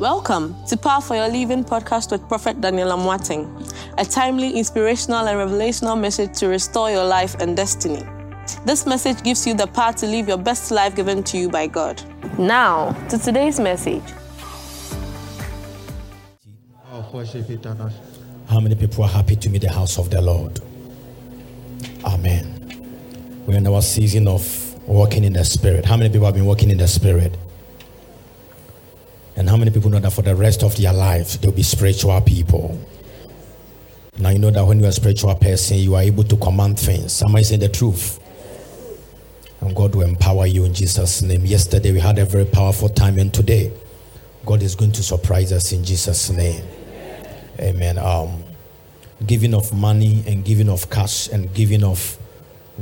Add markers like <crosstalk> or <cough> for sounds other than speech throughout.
Welcome to Power for Your Living podcast with Prophet Daniel Amoateng, a timely, inspirational, and revelational message to restore your life and destiny. This message gives you the power to live your best life given to you by God. Now, to today's message. How many people are happy to meet the house of the Lord? Amen. We're in our season of walking in the Spirit. How many people have been walking in the Spirit? And how many people know that for the rest of their lives, they'll be spiritual people? Now, you know that when you're a spiritual person, you are able to command things. I saying the truth? And God will empower you in Jesus' name. Yesterday, we had a very powerful time, and today, God is going to surprise us in Jesus' name. Amen. Um, giving of money and giving of cash and giving of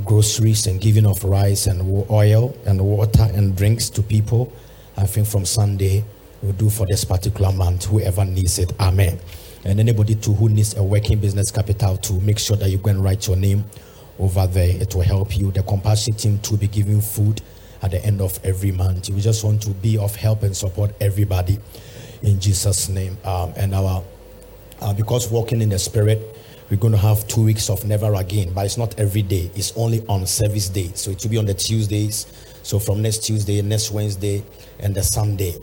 groceries and giving of rice and oil and water and drinks to people. I think from Sunday we'll do for this particular month, whoever needs it. Amen. And anybody too who needs a working business capital to make sure that you go and write your name over there. It will help you. The compassion team to be giving food at the end of every month. We just want to be of help and support everybody in Jesus' name. Um, and our uh, because walking in the spirit, we're going to have two weeks of never again, but it's not every day. It's only on service day. So it will be on the Tuesdays. So from next Tuesday, next Wednesday, and the Sunday,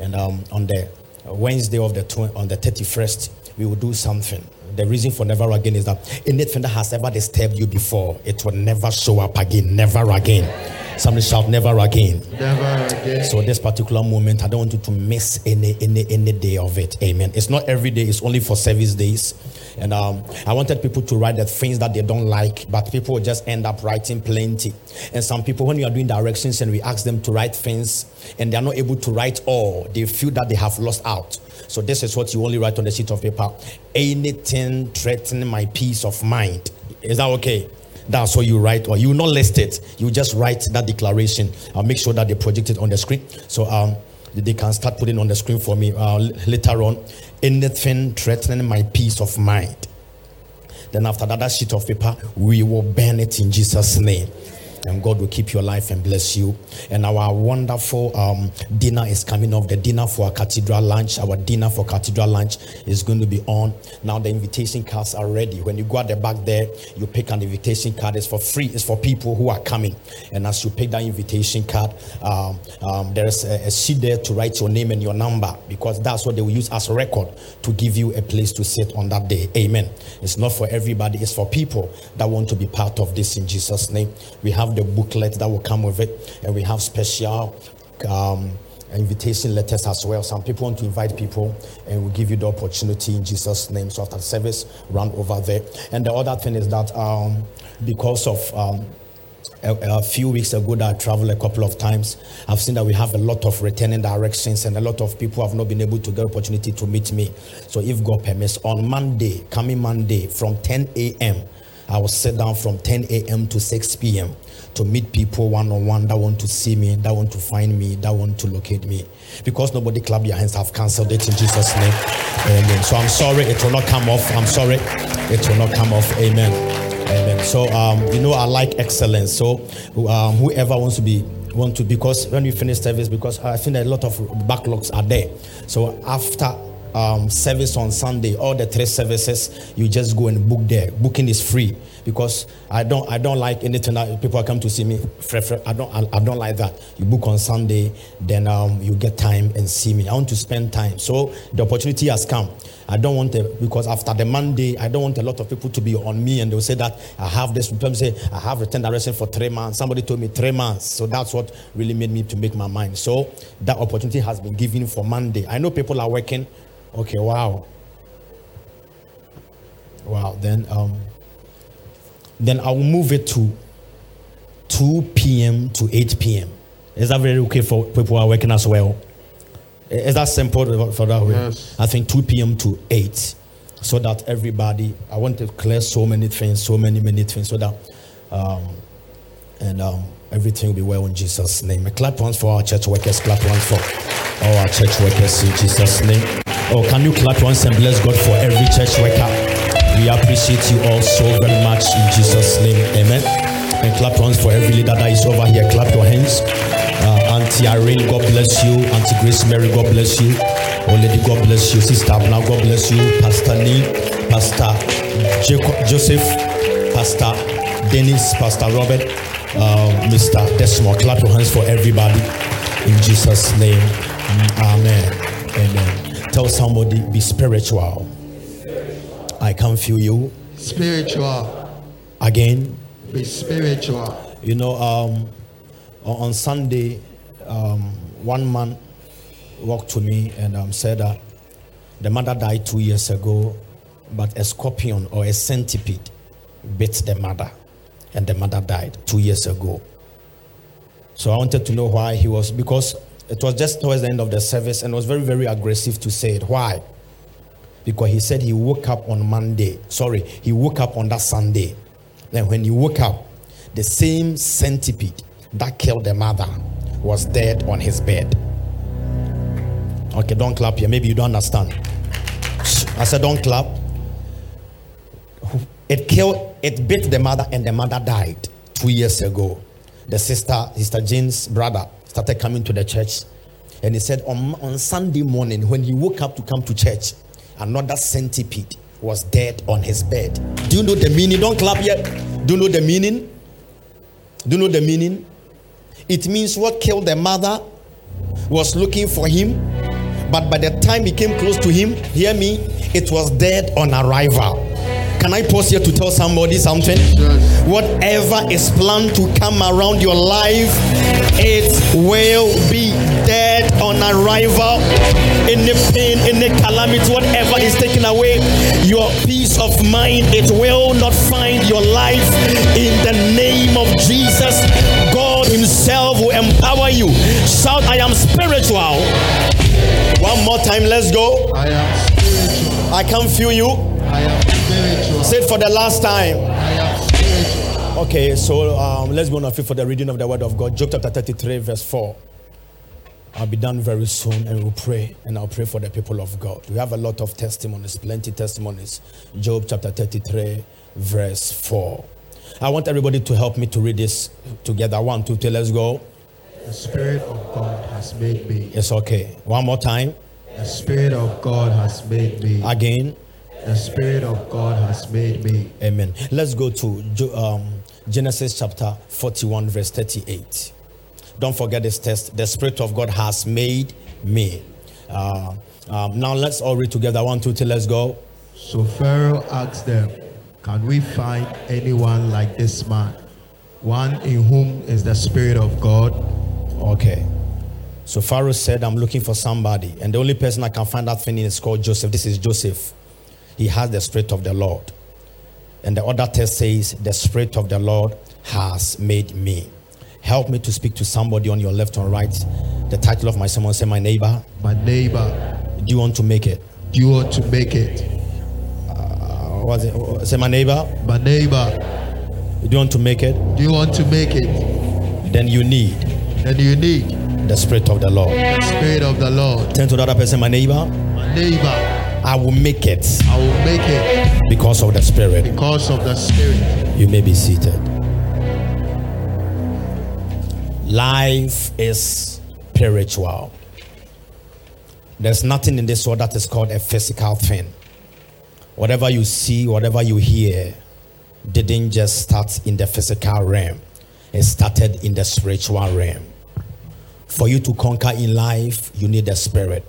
and um, on the Wednesday of the tw- on the 31st, we will do something. The reason for never again is that anything that has ever disturbed you before, it will never show up again. Never again. Somebody shout, never again. Never again. So this particular moment, I don't want you to miss any any any day of it. Amen. It's not every day. It's only for service days. And um, I wanted people to write the things that they don't like, but people just end up writing plenty. And some people, when you are doing directions and we ask them to write things, and they are not able to write all, they feel that they have lost out. So this is what you only write on the sheet of paper. Anything threatening my peace of mind. Is that okay? That's what you write, or you not list it. You just write that declaration. I'll make sure that they project it on the screen. So um, they can start putting on the screen for me uh, later on. Anything threatening my peace of mind. Then after that, that sheet of paper, we will burn it in Jesus' name and God will keep your life and bless you. And our wonderful um, dinner is coming off. The dinner for our cathedral lunch, our dinner for cathedral lunch is going to be on. Now the invitation cards are ready. When you go at the back there, you pick an invitation card. It's for free. It's for people who are coming. And as you pick that invitation card, um, um, there's a, a sheet there to write your name and your number because that's what they will use as a record to give you a place to sit on that day. Amen. It's not for everybody. It's for people that want to be part of this in Jesus' name. We have the booklet that will come with it, and we have special um, invitation letters as well. Some people want to invite people, and we give you the opportunity in Jesus' name. So after service, run over there. And the other thing is that um, because of um, a, a, few weeks ago that I traveled a couple of times, I've seen that we have a lot of returning directions and a lot of people have not been able to get opportunity to meet me. So if God permits, on Monday, coming Monday from 10 a.m., I will sit down from 10 a.m. to 6 p.m. to meet people one on one that want to see me, that want to find me, that want to locate me. Because nobody clap your hands, I've cancelled it in Jesus' name. Amen. So I'm sorry, it will not come off. I'm sorry, it will not come off. Amen. Amen. So um, you know, I like excellence. So um, whoever wants to be want to because when we finish service, because I think a lot of backlogs are there. So after um, service on Sunday, all the three services, you just go and book there. Booking is free because I don't I don't like anything that people come to see me. I don't I, I don't like that. You book on Sunday, then um, you get time and see me. I want to spend time. So the opportunity has come. I don't want to because after the Monday, I don't want a lot of people to be on me and they'll say that I have this. People say I have returned direction for three months. Somebody told me three months. So that's what really made me to make my mind. So that opportunity has been given for Monday. I know people are working Okay, wow. Wow, then um then I'll move it to 2 p.m. to 8 p.m. Is that very okay for people who are working as well? Is that simple for that way? Yes. I think 2 p.m. to 8 so that everybody, I want to clear so many things, so many, many things so that um, and um, everything will be well in Jesus' name. A clap once for our church workers, clap once for all our church workers in Jesus' name. Oh, can you clap once and bless God for every church worker? We appreciate you all so very much in Jesus' name. Amen. And clap once for every leader that is over here. Clap your hands. Uh, Auntie Irene, God bless you. Auntie Grace Mary, God bless you. Oh, Lady, God bless you. Sister Abna, God bless you. Pastor Lee, Pastor Jacob, Joseph, Pastor Dennis, Pastor Robert, uh, Mr. Desmond. Clap your hands for everybody in Jesus' name. Amen. Amen. Tell somebody, be spiritual. I can feel you. Spiritual. Again. Be spiritual. You know, um, on Sunday, um, one man walked to me and um, said that the mother died two years ago, but a scorpion or a centipede bit the mother, and the mother died two years ago. So I wanted to know why he was, because it was just towards the end of the service and was very, very aggressive to say it. Why? Because he said he woke up on Monday. Sorry, he woke up on that Sunday. Then when he woke up, the same centipede that killed the mother was dead on his bed. Okay, don't clap here. Maybe you don't understand. I said, don't clap. It killed, it bit the mother, and the mother died two years ago. The sister, Sister Jane's brother, started coming to the church. And he said, on, on Sunday morning, when he woke up to come to church, another centipede was dead on his bed. Do you know the meaning? Don't clap yet. Do you know the meaning? Do you know the meaning? It means what killed the mother was looking for him, but by the time he came close to him, hear me, it was dead on arrival. Can I pause here to tell somebody something? Yes. Whatever is planned to come around your life, it will be dead on arrival. In any pain, any calamity, whatever is taken away, your peace of mind, it will not find your life in the name of Jesus. God Himself will empower you. Shout, I am spiritual. One more time, let's go. I am spiritual. I can feel you. I am it for the last time. I am spiritual. Okay, so um, let's go on for the reading of the word of God. Job chapter 33, verse 4. I'll be done very soon and we'll pray and I'll pray for the people of God. We have a lot of testimonies, plenty testimonies. Job chapter 33, verse 4. I want everybody to help me to read this together. One, two, three, let's go. The Spirit of God has made me. It's okay. One more time. The Spirit of God has made me. Again. The Spirit of God has made me. Amen. Let's go to um, Genesis chapter 41, verse 38. Don't forget this test. The Spirit of God has made me. Uh, um, now let's all read together. One, two, three, let's go. So Pharaoh asked them, Can we find anyone like this man? One in whom is the Spirit of God. Okay. So Pharaoh said, I'm looking for somebody. And the only person I can find that thing in is called Joseph. This is Joseph he has the Spirit of the Lord. And the other text says, The Spirit of the Lord has made me. Help me to speak to somebody on your left or right. The title of my sermon say, My neighbor. My neighbor. Do you want to make it? Do you want to make it? Uh, what's it? Say, My neighbor. My neighbor. Do you want to make it? Do you want to make it? Then you need. Then you need the Spirit of the Lord. The Spirit of the Lord. Turn to the other person, my neighbor. My neighbor. I will make it. I will make it because of the Spirit. Because of the Spirit. You may be seated. Life is spiritual. There's nothing in this world that is called a physical thing. Whatever you see, whatever you hear, didn't just start in the physical realm, it started in the spiritual realm. For you to conquer in life, you need the Spirit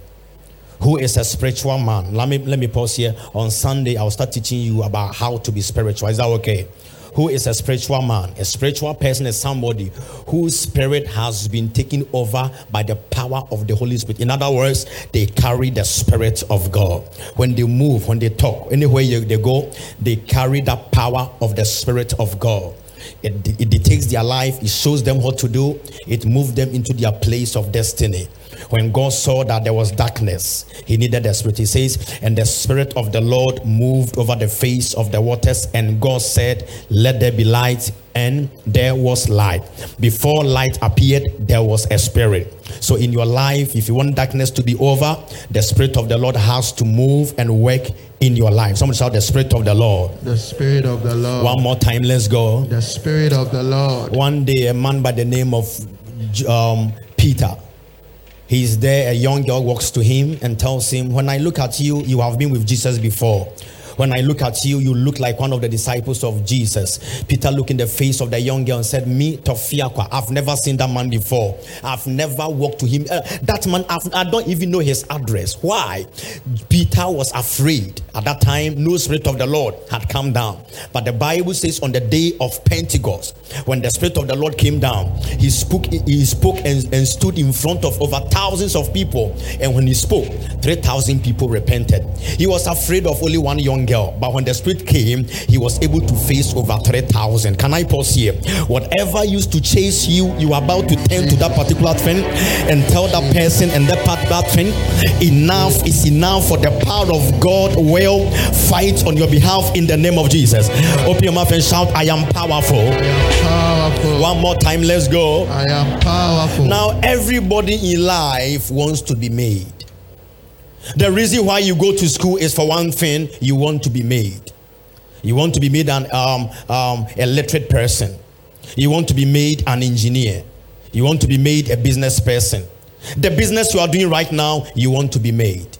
who is a spiritual man. Let me let me pause here. On Sunday, I'll start teaching you about how to be spiritual. Is that okay? Who is a spiritual man? A spiritual person is somebody whose spirit has been taken over by the power of the Holy Spirit. In other words, they carry the spirit of God. When they move, when they talk, anywhere they go, they carry the power of the spirit of God. It, it dictates their life, it shows them what to do, it moves them into their place of destiny. When God saw that there was darkness, he needed the spirit. He says, And the spirit of the Lord moved over the face of the waters, and God said, Let there be light, and there was light. Before light appeared, there was a spirit. So, in your life, if you want darkness to be over, the spirit of the Lord has to move and work in your life. Someone shout the spirit of the Lord. The spirit of the Lord. One more time, let's go. The spirit of the Lord. One day, a man by the name of um, Peter. He's there, a young girl walks to him and tells him, When I look at you, you have been with Jesus before. When I look at you, you look like one of the disciples of Jesus. Peter looked in the face of the young girl and said, Me, Tofiakwa, I've never seen that man before. I've never walked to him. Uh, that man, I've, I do not even know his address. Why? Peter was afraid. At that time, no spirit of the Lord had come down. But the Bible says on the day of Pentecost, when the spirit of the Lord came down, he spoke, he spoke and, and stood in front of over thousands of people. And when he spoke, 3,000 people repented. He was afraid of only one young girl, but when the spirit came, he was able to face over 3,000. Can I pause here? Whatever used to chase you, you are about to turn to that particular thing and tell that person and that part that thing, enough is enough for the power of God will fight on your behalf in the name of Jesus. Open your mouth and shout, I am powerful. I am powerful. One more time, let's go. I am powerful. Now, everybody in life wants to be made. The reason why you go to school is for one thing you want to be made. You want to be made an um, um, a literate person. You want to be made an engineer. You want to be made a business person. The business you are doing right now, you want to be made.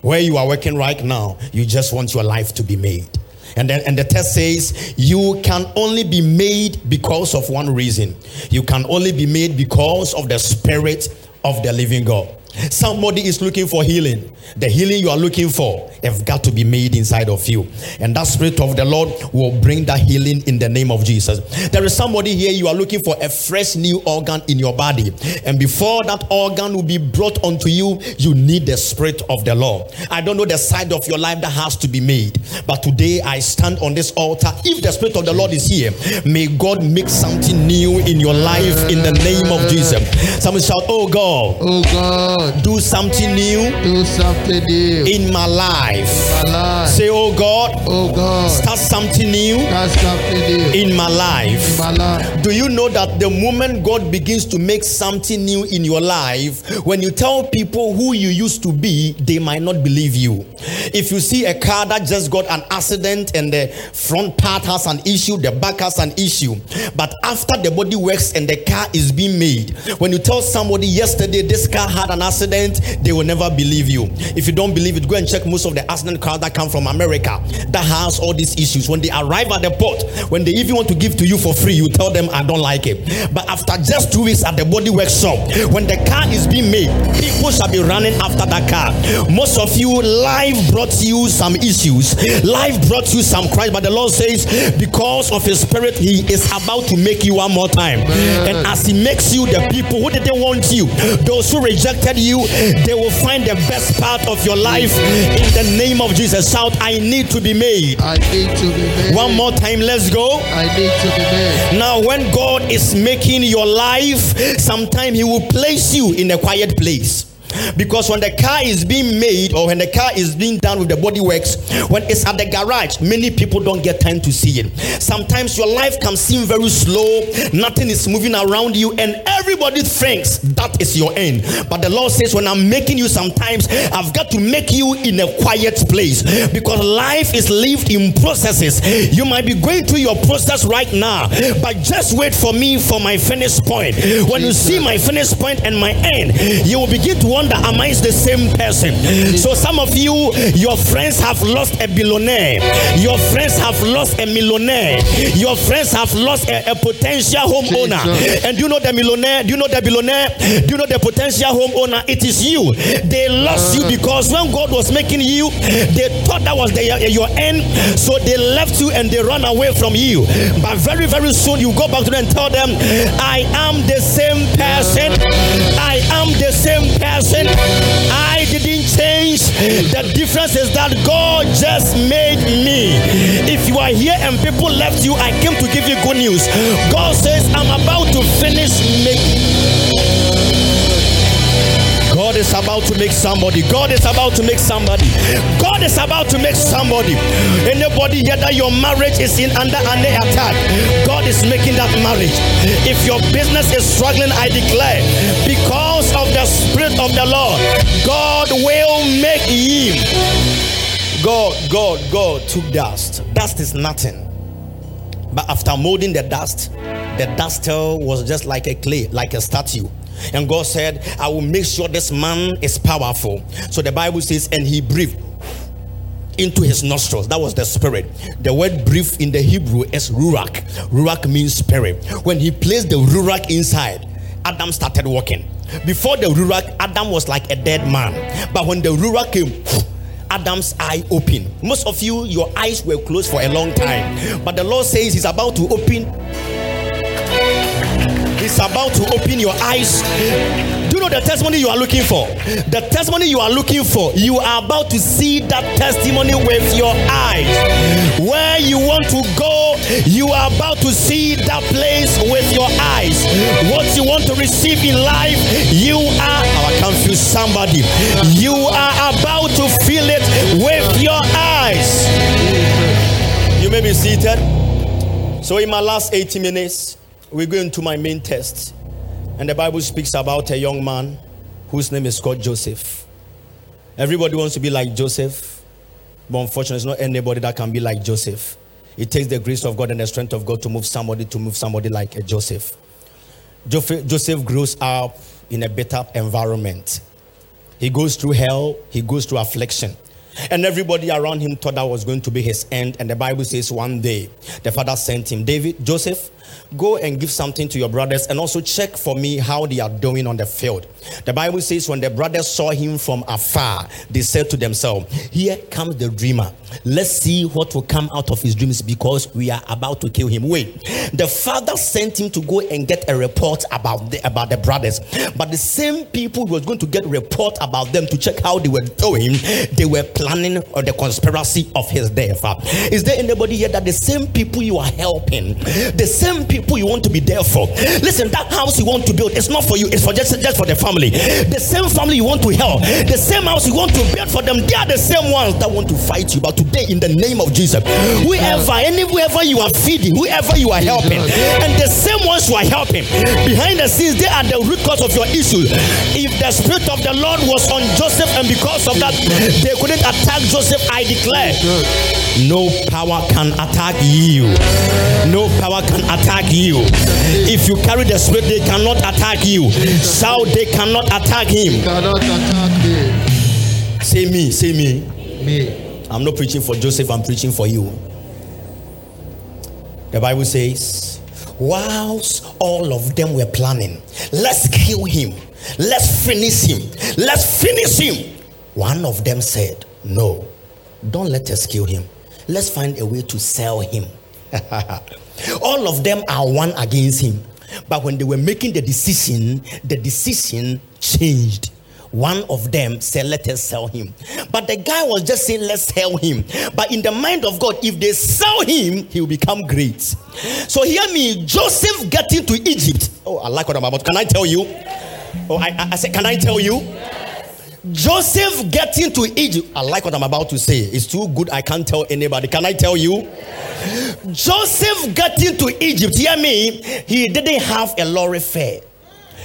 Where you are working right now, you just want your life to be made. And then and the test says you can only be made because of one reason. You can only be made because of the spirit of the living God. Somebody is looking for healing. The healing you are looking for have got to be made inside of you. And that spirit of the Lord will bring that healing in the name of Jesus. There is somebody here, you are looking for a fresh new organ in your body. And before that organ will be brought unto you, you need the spirit of the Lord. I don't know the side of your life that has to be made. But today I stand on this altar. If the spirit of the Lord is here, may God make something new in your life in the name of Jesus. Someone shout, Oh God. Oh God. God, do something new. Do something new in my life. In my life. Say, Oh God. Oh God. Start something new. Start something new in my life. In my life. Do you know that the moment God begins to make something new in your life, when you tell people who you used to be, they might not believe you. If you see a car that just got an accident and the front part has an issue, the back has an issue, but after the body works and the car is being made, when you tell somebody yesterday this car had an accident accident, they will never believe you. If you don't believe it, go and check most of the accident cars that come from America that has all these issues. When they arrive at the port, when they even want to give to you for free, you tell them, I don't like it. But after just two weeks at the body workshop, when the car is being made, people shall be running after that car. Most of you, life brought you some issues, life brought you some Christ, but the Lord says, because of His Spirit, He is about to make you one more time. And as He makes you, the people who didn't want you, those who rejected you, they will find the best part of your life in the name of Jesus. Shout, I need to be made. I need to be made. One more time, let's go. I need to be made. Now, when God is making your life, sometime He will place you in a quiet place. Because when the car is being made or when the car is being done with the body works, when it's at the garage, many people don't get time to see it. Sometimes your life can seem very slow, nothing is moving around you, and everybody thinks that is your end. But the Lord says, When I'm making you, sometimes I've got to make you in a quiet place because life is lived in processes. You might be going through your process right now, but just wait for me for my finish point. When you see my finish point and my end, you will begin to wonder, am I the same person? So some of you, your friends have lost a billionaire. Your friends have lost a millionaire. Your friends have lost a, a potential homeowner. And do you know the millionaire? Do you know the billionaire? Do you know the potential homeowner? It is you. They lost you because when God was making you, they thought that was the, your end. So they left you and they run away from you. But very, very soon you go back to them and tell them, I am the same person. I am the same person. I didn't change. The difference is that God just made me. If you are here and people left you, I came to give you good news. God says, I'm about to finish making. Is about to make somebody. God is about to make somebody. God is about to make somebody. Anybody here that your marriage is in under an attack, God is making that marriage. If your business is struggling, I declare, because of the Spirit of the Lord, God will make him. God, God, God took dust. Dust is nothing. But after molding the dust, the dust was just like a clay, like a statue. And God said, I will make sure this man is powerful. So the Bible says, and he breathed into his nostrils. That was the spirit. The word breathe in the Hebrew is ruach. Ruach means spirit. When he placed the ruach inside, Adam started walking. Before the ruach, Adam was like a dead man. But when the ruach came, Adam's eye opened. Most of you, your eyes were closed for a long time. But the Lord says He's about to open. He's about to open your eyes do you know the testimony you are looking for? The testimony you are looking for, you are about to see that testimony with your eyes. Where you want to go, you are about to see that place with your eyes. What you want to receive in life, you are, I confuse somebody. You are about to feel it with your eyes. You may be seated. So, in my last 80 minutes, we're going to my main test. And the Bible speaks about a young man whose name is called Joseph. Everybody wants to be like Joseph, but unfortunately, it's not anybody that can be like Joseph. It takes the grace of God and the strength of God to move somebody to move somebody like a Joseph. Joseph grows up in a better environment. He goes through hell, he goes through affliction. And everybody around him thought that was going to be his end. And the Bible says one day the father sent him, David, Joseph, go and give something to your brothers and also check for me how they are doing on the field. The Bible says when the brothers saw him from afar, they said to themselves, Here comes the dreamer. Let's see what will come out of his dreams because we are about to kill him. Wait, the father sent him to go and get a report about the, about the brothers, but the same people who was going to get report about them to check how they were doing, they were planning on the conspiracy of his death. Is there anybody here that the same people you are helping, the same people you want to be there for? Listen, that house you want to build, it's not for you, it's for just, just for the family. The same family you want to help, the same house you want to build for them, they are the same ones that want to fight you. But today, in the name of Jesus, whoever, any whoever you are feeding, whoever you are helping, and the same ones you are helping, behind the scenes, they are the root cause of your issue. If the spirit of the Lord was on Joseph, and because of that, they couldn't attack Joseph, I declare. No power can attack you. No power can attack you. If you carry the spirit, they cannot attack you. So they cannot attack him. Cannot attack me. Say me, say me. Me. I'm not preaching for Joseph, I'm preaching for you. The Bible says, whilst all of them were planning, let's kill him, let's finish him, let's finish him. One of them said, No, don't let us kill him. Let's find a way to sell him. <laughs> all of them are one against him. But when they were making the decision, the decision changed. One of them said, Let us sell him. But the guy was just saying, Let's sell him. But in the mind of God, if they sell him, he will become great. So hear me Joseph getting to Egypt. Oh, I like what I'm about. Can I tell you? Oh, I, I, I said, Can I tell you? Joseph getting to Egypt. I like what I'm about to say. It's too good. I can't tell anybody. Can I tell you? Joseph getting to Egypt. Hear me. He didn't have a lorry fare.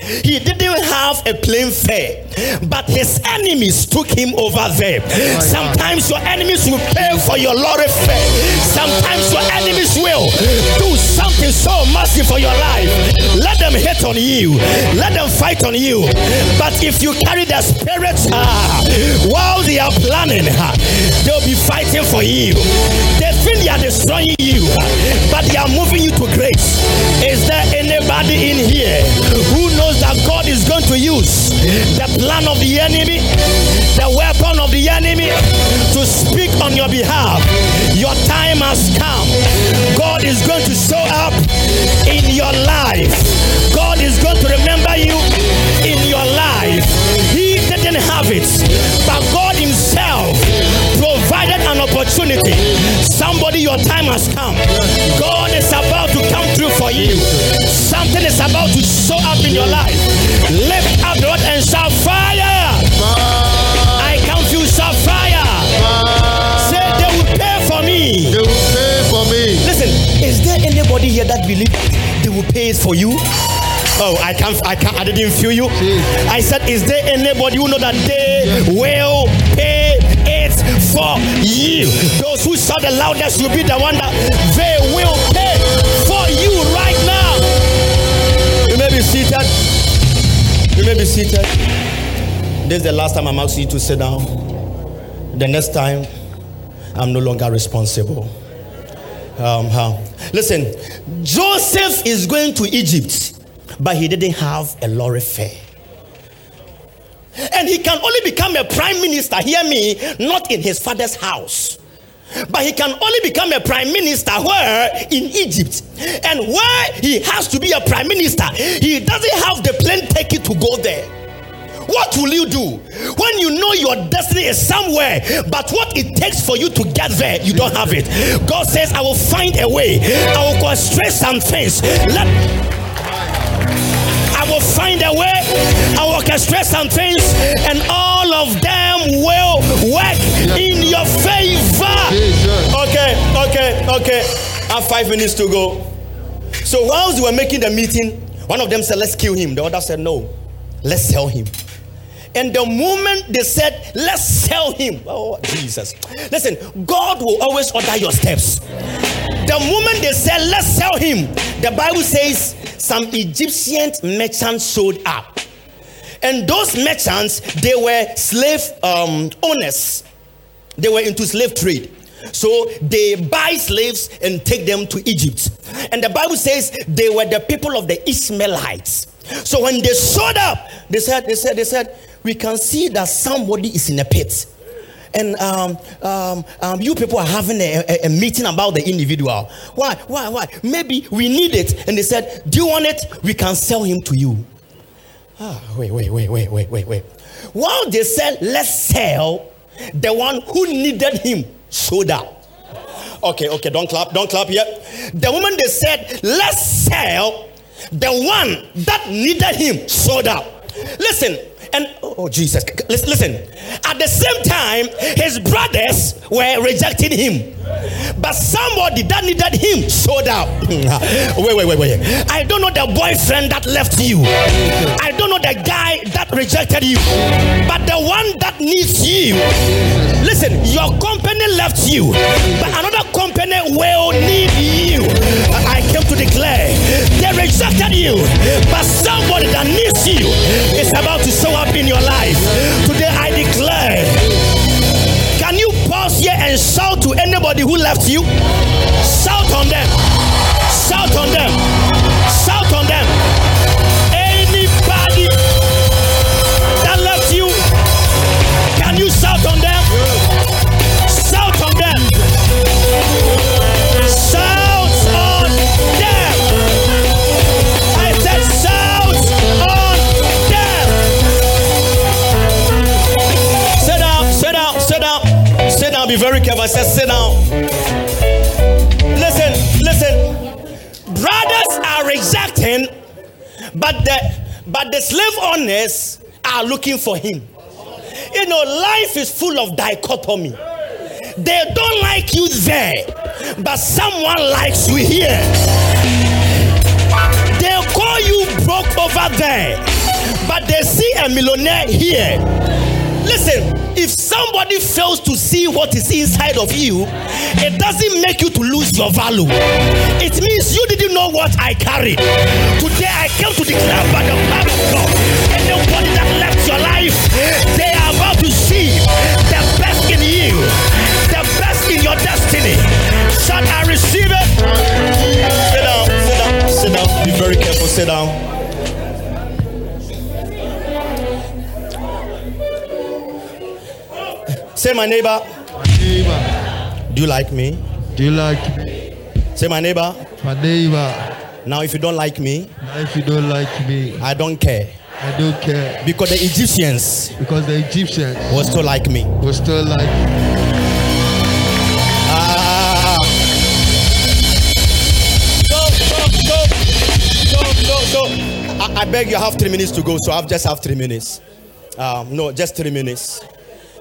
He didn't have a plane fare, but his enemies took him over there. Sometimes your enemies will pay for your lorry fare. Sometimes your enemies will do something so massive for your life. Let them hate on you. Let them fight on you. But if you carry the spirit ah, while they are planning, ah, they'll be fighting for you. They think they are destroying you, but they are moving you to grace. Is there anybody in here who knows that God is going to use the plan of the enemy, the weapon of the enemy to speak on your behalf? Your time has come. God is going to show up in your life. God is going to remember you in your life. He didn't have it, but God Himself provided an opportunity. Somebody, your time has come. God is through for you. Something is about to show up in your life. Lift up the rod and shout fire. I come to shout fire. Say they will pay for me. They will pay for me. Listen, is there anybody here that believe they will pay it for you? Oh, I can't, I can't, I didn't feel you. Hmm. I said, is there anybody who know that they will pay it for you? Those who shout the loudest will be the one that they will pay seated. You may be seated. This is the last time I'm asking you to sit down. The next time, I'm no longer responsible. Um, uh, listen, Joseph is going to Egypt, but he didn't have a lorry fare. And he can only become a prime minister, hear me, not in his father's house. But he can only become a prime minister where? In Egypt. And where he has to be a prime minister, he doesn't have the plane ticket to go there. What will you do when you know your destiny is somewhere, but what it takes for you to get there, you don't have it? God says, I will find a way, I will constrain some things. Let will find a way, I will orchestrate some things, and all of them will work in your favor. Okay, okay, okay. I have five minutes to go. So whilst we were making the meeting, one of them said, Let's kill him. The other said, No, let's sell him. And the moment they said, Let's sell him, oh, Jesus. Listen, God will always order your steps. The moment they said, Let's sell him, the Bible says some Egyptian merchants showed up. And those merchants, they were slave um, owners, they were into slave trade. So they buy slaves and take them to Egypt. And the Bible says they were the people of the Ishmaelites. So when they showed up, they said, they said, they said, we can see that somebody is in a pit. And um, um, um, you people are having a, a, a, meeting about the individual. Why? Why? Why? Maybe we need it. And they said, Do you want it? We can sell him to you. Ah, wait, wait, wait, wait, wait, wait, wait. While they said, Let's sell, the one who needed him showed up. Okay, okay, don't clap, don't clap yet. The woman they said, Let's sell, the one that needed him showed up. Listen, and oh Jesus, listen. At the same time, his brothers were rejecting him, but somebody that needed him showed up. <laughs> wait, wait, wait, wait. I don't know the boyfriend that left you. I don't know the guy that rejected you, but the one that needs you. Listen, your company left you, but another company will need you. I came to declare they rejected you, but somebody that needs you is about to show up in your life. Today I declare. Can you pause here and shout to anybody who left you? Shout on them. I said, sit down. Listen, listen. Brothers are rejecting, but the but the slave owners are looking for him. You know, life is full of dichotomy. They don't like you there, but someone likes you here. They'll call you broke over there, but they see a millionaire here. Listen, somebody fails to see what is inside of you, it doesn't make you to lose your value. It means you didn't know what I carried. Today I came to declare by the power of God. Anybody that left your life, they are about to see the best in you, the best in your destiny. Shall I receive it? Sit down, sit down, sit down. Be very careful, sit down. Say my neighbor. My Neighbor, Do you like me? do you like me? Say my neighbor. My neighbor, Now, if you don't like me, now if you don't like me, I don't care I don't care. because the Egyptians Because the Egyptians will still like me. will still like Ah. So, so, so, so, so. I, I beg you, I have three minutes to go, so I've just have three minutes. Um, no, just three minutes.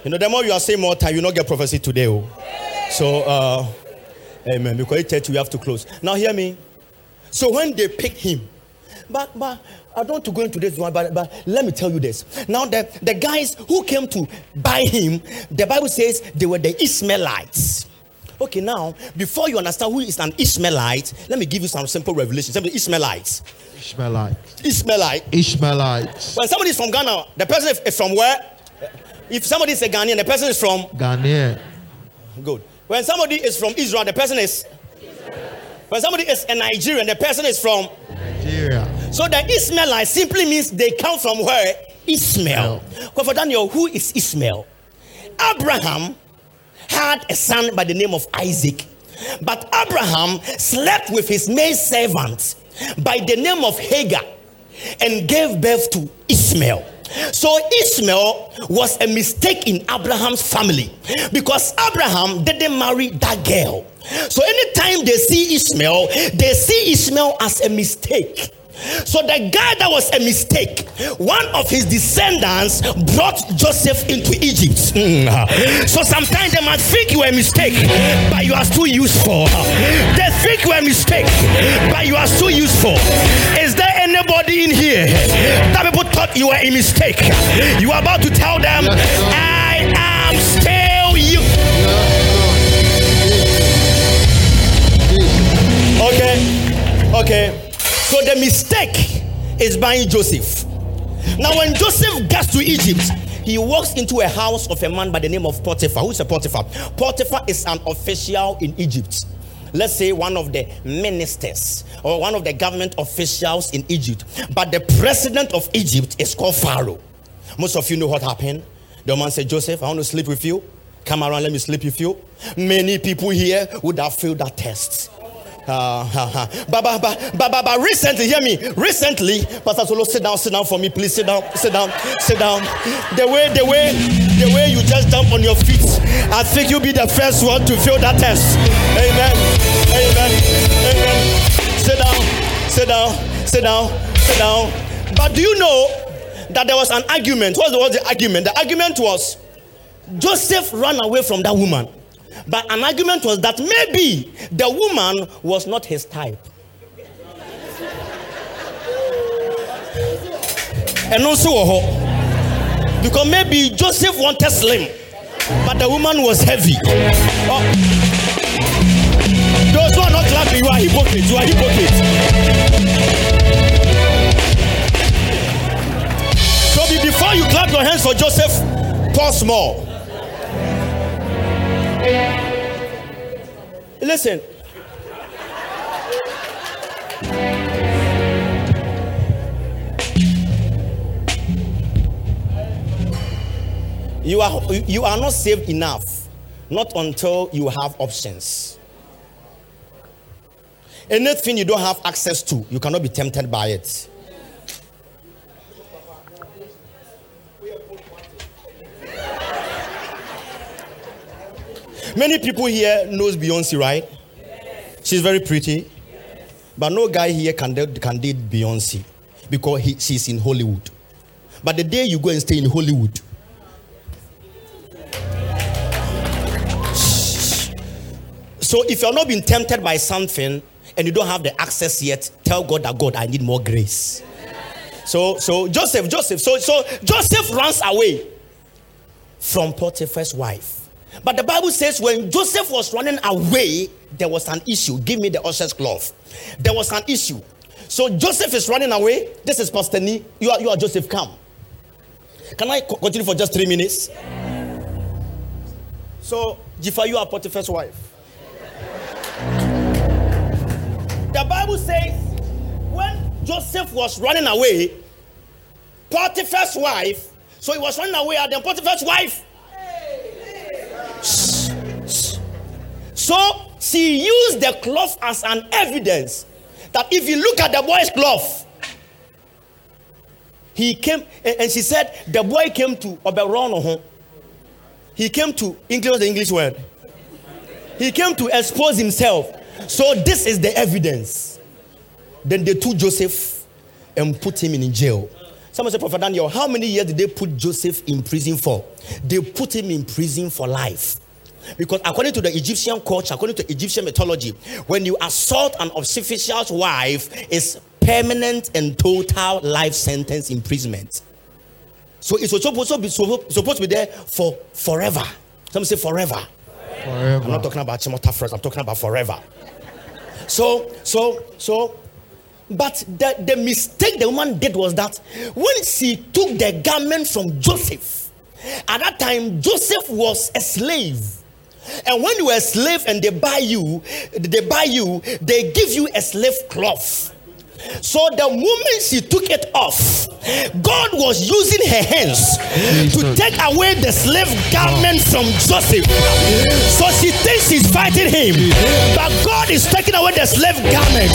You know, the more you are saying more time, you not get prophecy today. Oh. So, uh, amen. Because it church, we have to close. Now, hear me. So, when they picked him, but, but I don't want to go into this one, but, but let me tell you this. Now, the, the guys who came to buy him, the Bible says they were the Ishmaelites. Okay, now, before you understand who is an Ishmaelite, let me give you some simple revelation. Some Ishmaelites. Ishmaelites. Ishmaelite. Ishmaelites. When somebody is from Ghana, the person is from where? If somebody is a Ghanaian, the person is from Ghanaian. good. When somebody is from Israel, the person is. When somebody is a Nigerian, the person is from. Nigeria. So the Ishmaelite simply means they come from where? Ishmael. Well, for Daniel, who is Ishmael? Abraham had a son by the name of Isaac. But Abraham slept with his maid servant by the name of Hagar and gave birth to Ishmael. So Ishmael was a mistake in Abraham's family because Abraham didn't marry that girl. So anytime they see Ishmael, they see Ishmael as a mistake. So the guy that was a mistake, one of his descendants brought Joseph into Egypt. Mm. So sometimes they might think you are a mistake, but you are still useful. They think you are a mistake, but you are still useful. Is there anybody in here that people thought you were a mistake? You are about to tell them, I am still you. Okay, okay. So the mistake is buying Joseph. Now, when Joseph gets to Egypt, he walks into a house of a man by the name of Potiphar. Who's a Potiphar? Potiphar is an official in Egypt. Let's say one of the ministers or one of the government officials in Egypt. But the president of Egypt is called Pharaoh. Most of you know what happened. The man said, Joseph, I want to sleep with you. Come around, let me sleep with you. Many people here would have failed that test. Uh, uh, uh. But, but, but, but, but, but recently, hear me. Recently, Pastor Solo, sit down, sit down for me, please. Sit down, sit down, sit down. The way, the way, the way you just jump on your feet, I think you'll be the first one to fail that test. Amen. Amen. Amen. Sit down, sit down, sit down, sit down. But do you know that there was an argument? What was the argument? The argument was Joseph ran away from that woman. But an argument was that maybe the woman was not his type. And also, uh, because maybe Joseph wanted slim, but the woman was heavy. Oh. Those who are not clapping, you are hypocrites. You are hypocrites. So before you clap your hands for Joseph, pause more. Listen. You are you are not saved enough, not until you have options. Anything you don't have access to, you cannot be tempted by it. Many people here knows Beyonce, right? She's very pretty, but no guy here can can date Beyonce because he, she's in Hollywood. But the day you go and stay in Hollywood, so if you're not being tempted by something and you don't have the access yet, tell God that God, I need more grace. So, so Joseph, Joseph, so so Joseph runs away from Potiphar's wife. But the Bible says when Joseph was running away, there was an issue. Give me the usher's glove. There was an issue. So Joseph is running away. This is Pastor Nee. You are, you are Joseph. Come. Can I continue for just three minutes? So, Jifa, you are Potiphar's wife. The Bible says when Joseph was running away, Potiphar's wife, so he was running away, and then Potiphar's wife So she used the cloth as an evidence that if you look at the boy's cloth, he came and she said the boy came to Oberon. He came to English the English word. He came to expose himself. So this is the evidence. Then they took Joseph and put him in jail. Someone said, Prophet Daniel, how many years did they put Joseph in prison for? They put him in prison for life. Because according to the Egyptian culture, according to Egyptian mythology, when you assault an official's wife, it's permanent and total life sentence imprisonment. So it's supposed to be, supposed to be there for forever. Some say forever. I'm not talking about Achimota Forest, I'm talking about forever. So, so, so, But the, the mistake the woman did was that when she took the garment from Joseph, at that time, Joseph was a slave. And when you are a slave and they buy you, they buy you, they give you a slave cloth. So the moment she took it off, God was using her hands to take away the slave garment from Joseph. So she thinks she's fighting him, but God is taking away the slave garment.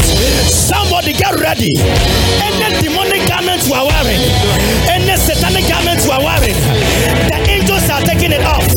Somebody get ready. Any demonic garments you are wearing, any satanic garments you are wearing, the angels are taking it off.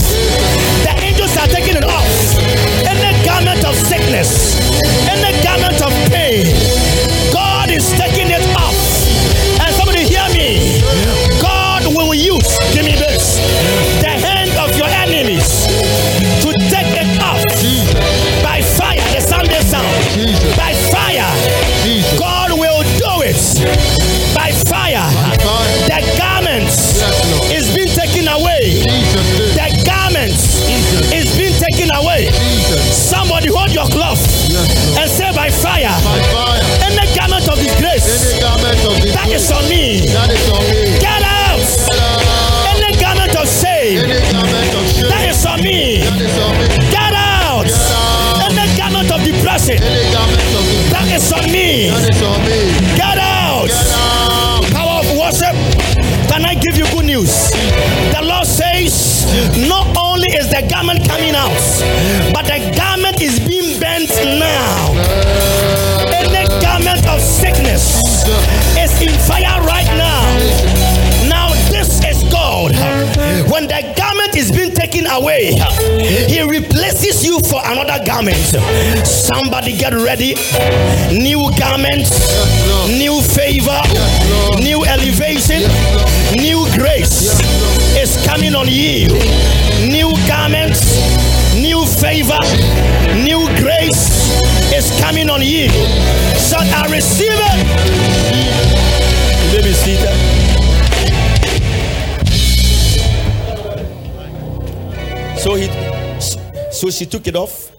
So she took it off.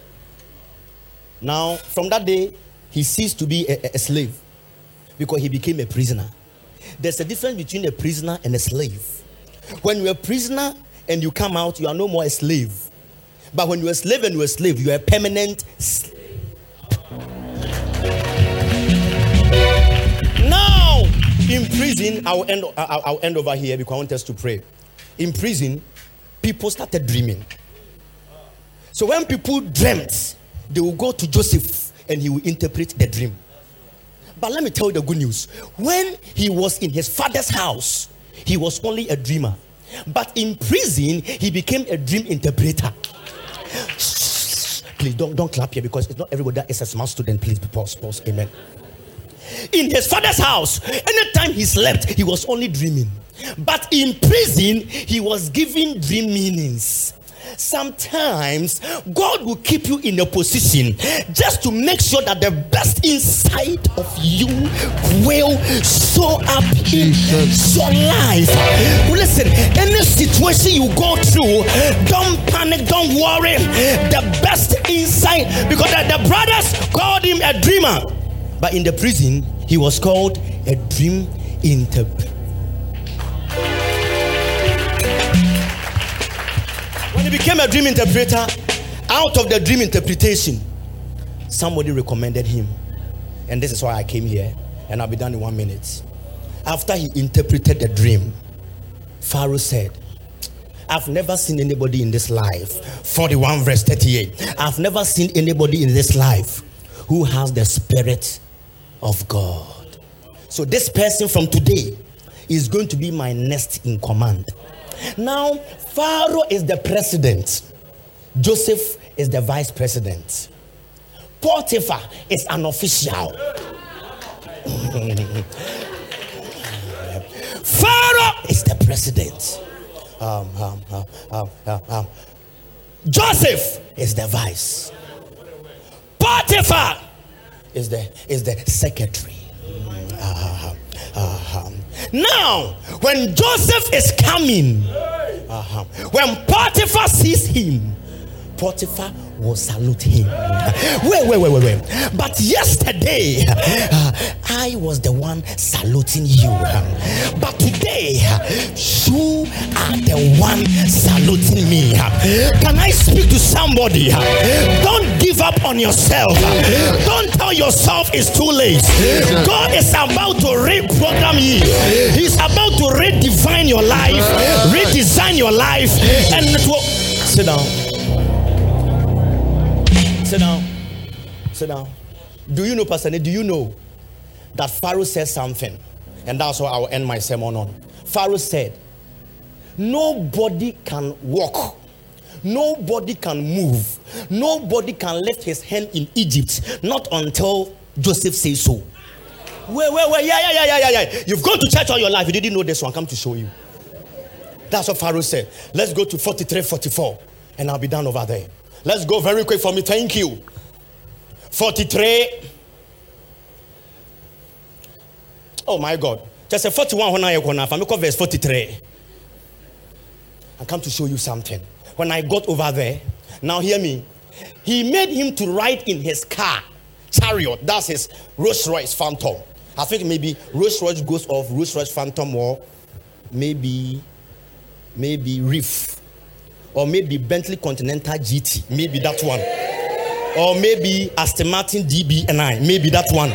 Now, from that day, he ceased to be a, a- slave because he became a prisoner. There's a difference between a prisoner and a slave. When you're a prisoner and you come out, you are no more a slave. But when you're a slave and you're a slave, you're a permanent slave. Now, in prison, I'll end, I'll, I'll end over here because I want us to pray. In prison, people started dreaming. So when people dreamt, they will go to Joseph and he will interpret the dream. But let me tell you the good news. When he was in his father's house, he was only a dreamer. But in prison, he became a dream interpreter. Please don't, don't clap here because it's not everybody that is a smart student. Please pause, pause. Amen. In his father's house, anytime he slept, he was only dreaming. But in prison, he was giving dream meanings. Sometimes God will keep you in a position just to make sure that the best inside of you will show up in your life. Listen, any situation you go through, don't panic, don't worry. The best inside, because the, the brothers called him a dreamer, but in the prison, he was called a dream interpreter. He became a dream interpreter, out of the dream interpretation, somebody recommended him. And this is why I came here, and I'll be done in one minute. After he interpreted the dream, Pharaoh said, I've never seen anybody in this life. 41 verse 38. I've never seen anybody in this life who has the spirit of God. So this person from today is going to be my next in command. Now, Pharaoh is the president. Joseph is the vice president. Potiphar is an official. <laughs> Pharaoh is the president. Um, um, um, um, um, um. Joseph is the vice. Potiphar is the is the secretary. Mm, uh, uh, um. Now, when Joseph is coming, uh-huh, when Potiphar sees him, Potiphar will salute him. Wait, wait, wait, wait, wait. But yesterday, uh, I was the one saluting you. But today, you are the one saluting me. Can I speak to somebody? Don't give up on yourself. Don't tell yourself it's too late. God is about to reprogram you, He's about to redefine your life, redesign your life, and it will. Sit down. Sit down. Sit down. Do you know, Pastor? Do you know that Pharaoh said something? And that's what I will end my sermon on. Pharaoh said, Nobody can walk. Nobody can move. Nobody can lift his hand in Egypt. Not until Joseph says so. Wait, wait, wait. Yeah, yeah, yeah, yeah, yeah. You've gone to church all your life. You didn't know this one. Come to show you. That's what Pharaoh said. Let's go to 43, 44, and I'll be done over there. Let's go very quick for me. Thank you. 43. Oh my God. Just a 41 when I go verse 43. I come to show you something. When I got over there, now hear me. He made him to ride in his car, chariot. That's his Rolls Royce Phantom. I think maybe Rolls Royce goes off Rolls Royce Phantom or maybe maybe Reef or maybe Bentley Continental GT, maybe that one, or maybe Aston Martin DB9, maybe that one.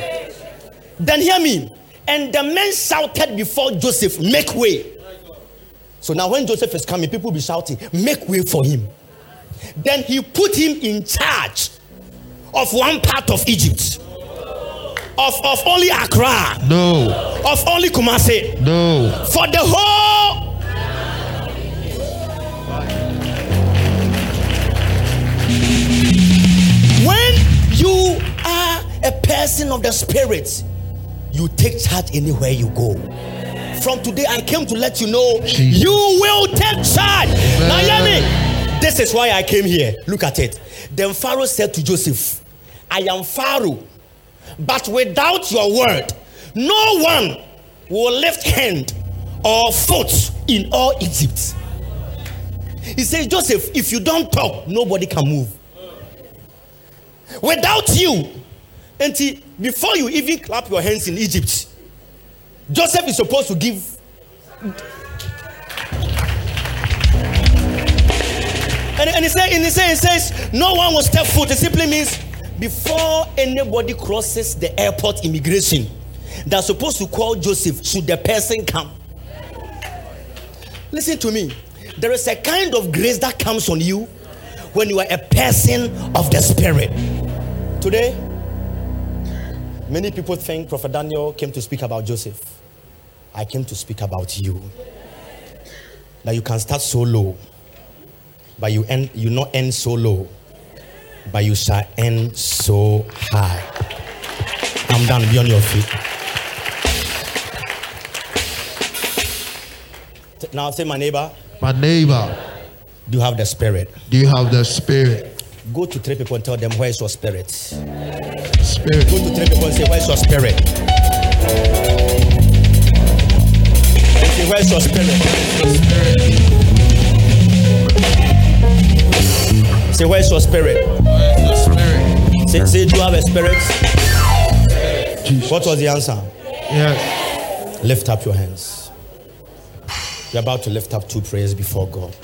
Then hear me. And the men shouted before Joseph, Make way. So now when Joseph is coming, people will be shouting, Make way for him. Then he put him in charge of one part of Egypt. Of, of only Accra. No. Of only Kumasi. No. For the whole you are a person of the spirit, you take charge anywhere you go. From today, I came to let you know Jesus. you will take charge. Now, hear me. This is why I came here. Look at it. Then Pharaoh said to Joseph, I am Pharaoh, but without your word, no one will lift hand or foot in all Egypt. He says, Joseph, if you don't talk, nobody can move. Without you, and before you even clap your hands in Egypt, Joseph is supposed to give. And, and he, say, and he, say, he says, no one will step foot. It simply means before anybody crosses the airport immigration, they're supposed to call Joseph should the person come. Listen to me. There is a kind of grace that comes on you when you are a person of the spirit. Today, many people think Prophet Daniel came to speak about Joseph. I came to speak about you. That you can start so low, but you end you not end so low, but you shall end so high. I'm done. Be on your feet. Now say my neighbor. My neighbor. Do you have the spirit? Do you have the spirit? Go to three people and tell them, Where's your spirit? Spirit. Go to three people and say, Where's your spirit? Say, Where's your spirit? Say, Where's your spirit? Where's your spirit? Say, say Do you have a spirit? Jesus. What was the answer? Yes. Lift up your hands. You're about to lift up two prayers before God.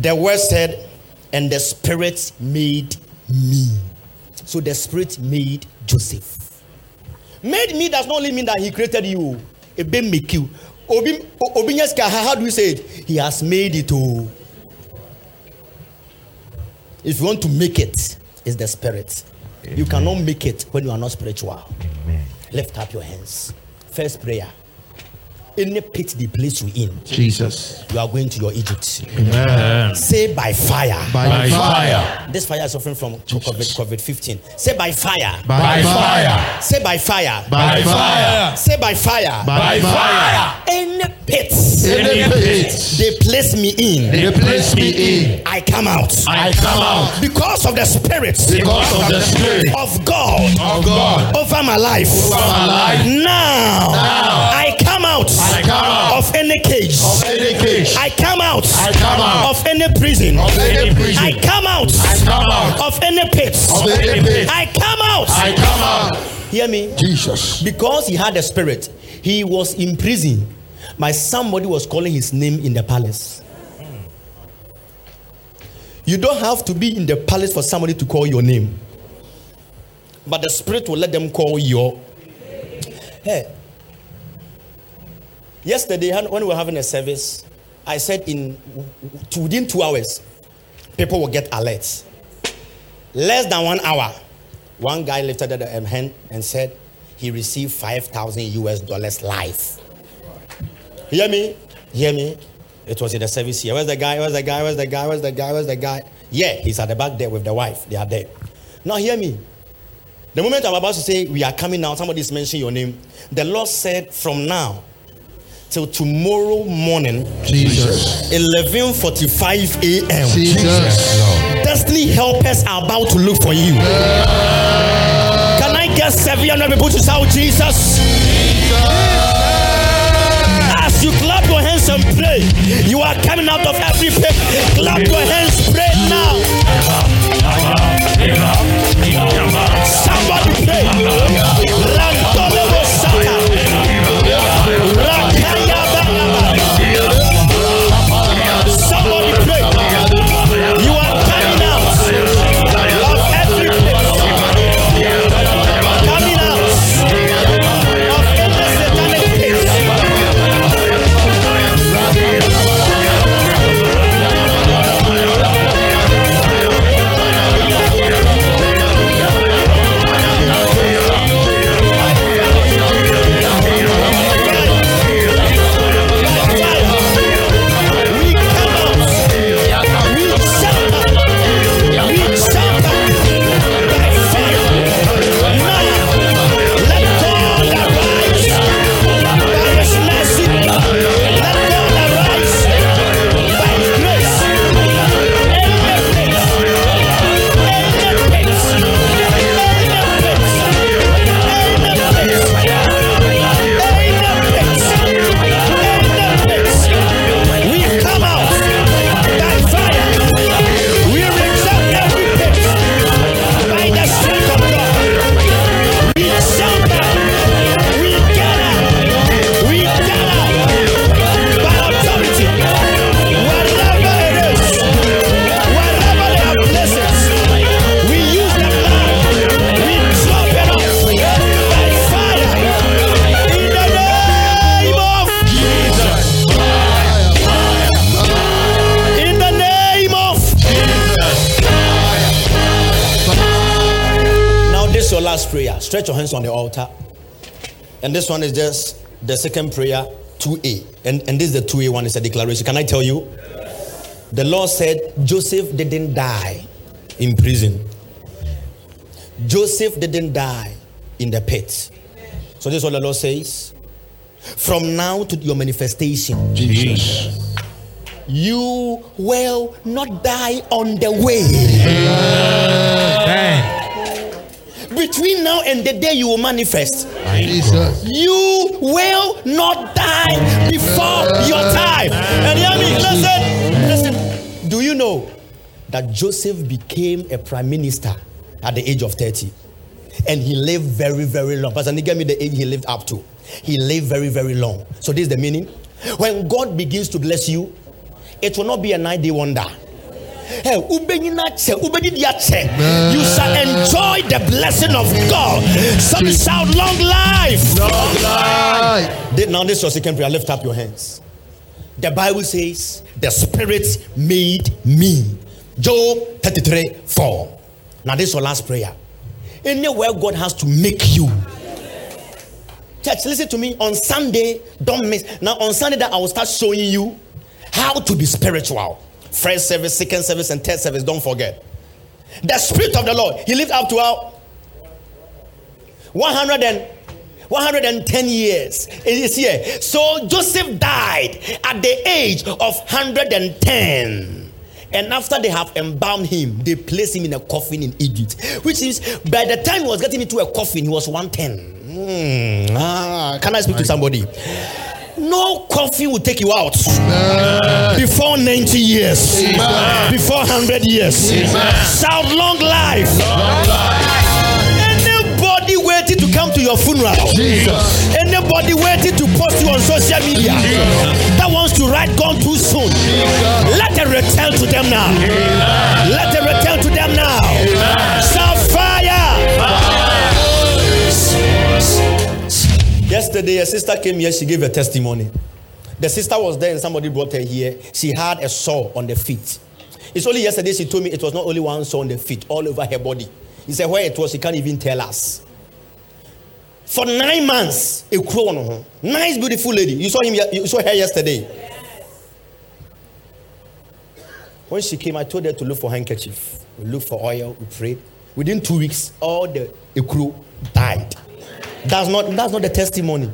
The word said, and the spirit made me. So the spirit made Joseph. Made me does not only mean that he created you. It be make you. How do you say it? He has made it. Oh. If you want to make it, it's the spirit. Amen. You cannot make it when you are not spiritual. Amen. Lift up your hands. First prayer any pit they place you in, Jesus, you are going to your Egypt. Amen. Say by fire. By, by fire. fire. This fire is suffering from COVID, COVID 15. Say by fire. By, by fire. Say by fire. By fire. Say by fire. By fire. Any pit. Any pit. They place me in. They place me in. I come out. I come out. Because of the spirit. Because of the spirit. Of God. Of God. Over my life. Over my life. Now. Now. I come out I come out of any cage. of any cage. I come out, I come out of any prison. of any prison. I come out, I come out of any pit. of any pit. I come out. I come out. Hear me? Jesus. Because he had a spirit, he was in prison. My somebody was calling his name in the palace. You don't have to be in the palace for somebody to call your name. But the spirit will let them call your. Hey. Yesterday, when we were having a service, I said in within two hours, people will get alerts. Less than one hour, one guy lifted a hand and said he received 5,000 US dollars live. Hear me? Hear me? It was in the service here. Where's the guy? Where's the guy? Where's the guy? Where's the guy? Where's the guy? Yeah, he's at the back there with the wife. They are there. Now, hear me. The moment I'm about to say we are coming out, somebody's mentioning your name. The Lord said, from now till tomorrow morning, Jesus. 11:45 a.m. Jesus. Destiny helpers are about to look for you. Can I get 700 people to shout Jesus? As you clap your hands and pray, you are coming out of every pit. Clap your hands, pray now. This one is just the second prayer, 2A. And, and this is the 2A one, is a declaration. Can I tell you? The Lord said Joseph didn't die in prison, Joseph didn't die in the pit. So, this is what the Lord says. From now to your manifestation, Jesus. you will not die on the way. Between now and the day you will manifest, Jesus. you will not die before your time. And hear me, listen, listen. Do you know that Joseph became a prime minister at the age of 30? And he lived very, very long. Pastor Nick, gave me the age he lived up to. He lived very, very long. So this is the meaning. When God begins to bless you, it will not be a nine day wonder. You shall enjoy the blessing of God. Some shout long life. Life. Th- Now, this is your second prayer. Lift up your hands. The Bible says, The Spirit made me. Job 33 4. Now, this is your last prayer. Anywhere God has to make you. Church, listen to me. On Sunday, don't miss. Now, on Sunday, that I will start showing you how to be spiritual. First service, second service, and third service. Don't forget. The Spirit of the Lord, He lived up to our 100 and 110 years. Is here. So joseph died at the age of 110 and after they have embalmed him they placed him in a coffin in egypt which is by the time he was getting into a coffin he was 110 Hmm, ah, can i speak to somebody no coffee will take you out. Amen. Before 90 years. Amen. Before 100 years. Amen. Shout long life. Long life waiting to come to your funeral. Jesus. Anybody waiting to post you on social media Jesus. that wants to write gone too soon. Jesus. Let it return to them now. Let it return to them now. Yesterday, a sister came here, she gave a testimony. The sister was there and somebody brought her here. She had a sore on the feet. It's only yesterday she told me it was not only one sore on the feet, all over her body. He said where it was, she can't even tell us for nine months a ho nice beautiful lady you saw him you saw her yesterday when she came i told her to look for handkerchief we for oil we prayed within two weeks all the ekuro died that's not that's not the testimony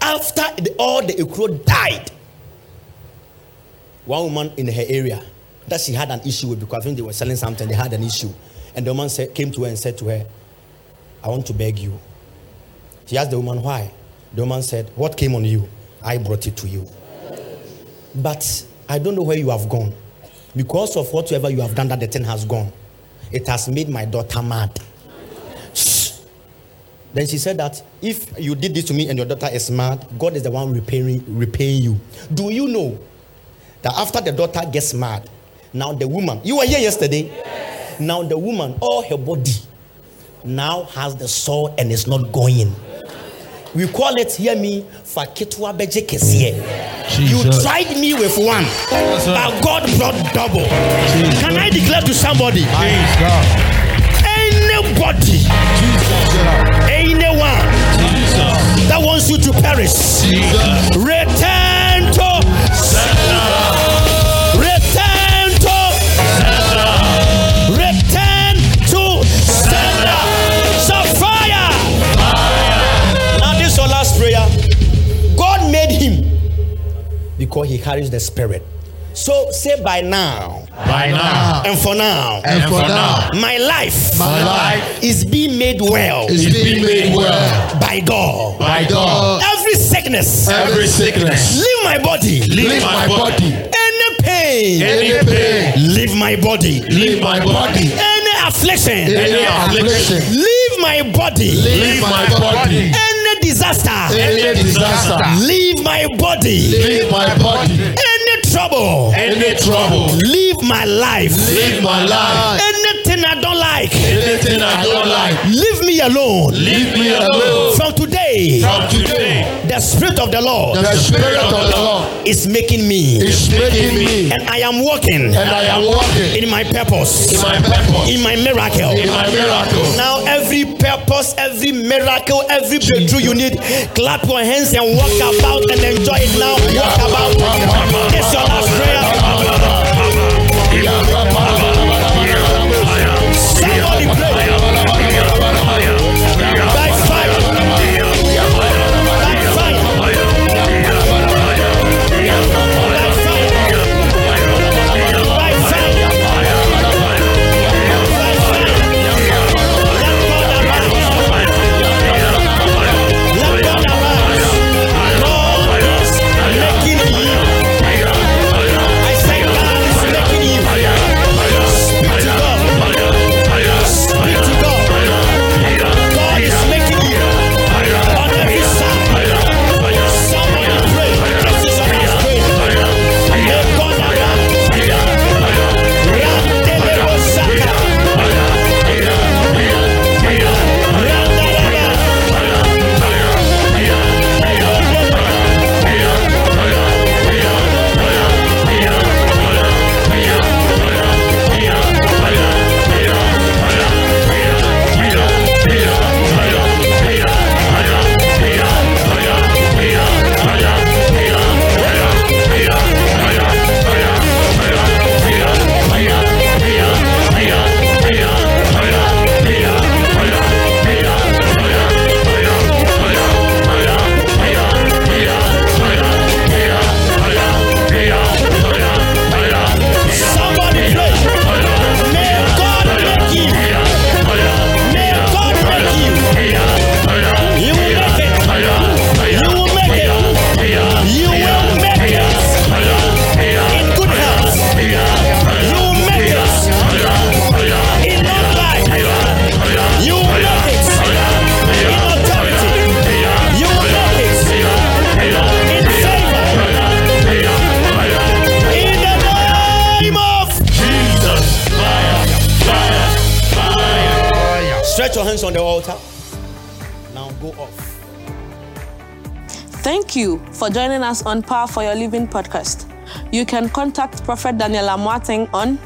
after the, all the ekuro died one woman in her area that she had an issue with because i think they were selling something they had an issue and the woman said, came to her and said to her i want to beg you She asked the woman, Why? The woman said, What came on you? I brought it to you. But I don't know where you have gone. Because of whatever you have done, that the thing has gone. It has made my daughter mad. Shh. Then she said that if you did this to me and your daughter is mad, God is the one repaying, repaying you. Do you know that after the daughter gets mad, now the woman, you were here yesterday. Yes. Now the woman, all her body now has the soul and is not going. We call it, hear me, fakitwa Bejekesie. You tried me with one, but God brought double. Jesus. Can I declare to somebody? Anybody, anyone that wants you to perish, return to sender. So fire. fire. Now this is your last prayer. God made him because he carries the spirit. So say by now. By now. And for now. And for now. My life. My life is being made well. Is being made well. By God. By God. Every sickness. Every sickness. Leave my body. Leave my body. Any pain. Any pain. Leave my body. Leave my body. Any affliction. Any affliction. Leave my body. Leave my body. Any disaster. Any disaster. Leave my body. Leave my body. Any trouble. Any trouble. Leave my life. Leave my life. Anything I don't like. Anything I don't like. Leave me alone. Leave me alone. From today. From today. The spirit of the Lord. The spirit of the Lord is making me. Is making me. And I am walking. And I am walking in my purpose. In my purpose. In my miracle. In my miracle. Now every purpose, every miracle, every breakthrough you need, clap your hands and walk about and enjoy it now. Walk about. It's your last prayer. Hands on the altar. Now go off. Thank you for joining us on Power for Your Living podcast. You can contact Prophet Daniel Amoateng on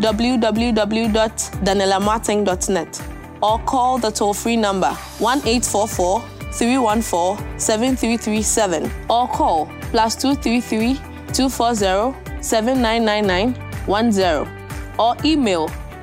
www.danielamoateng.net or call the toll free number 1844 314 7337 or call plus 233 240 7999 or email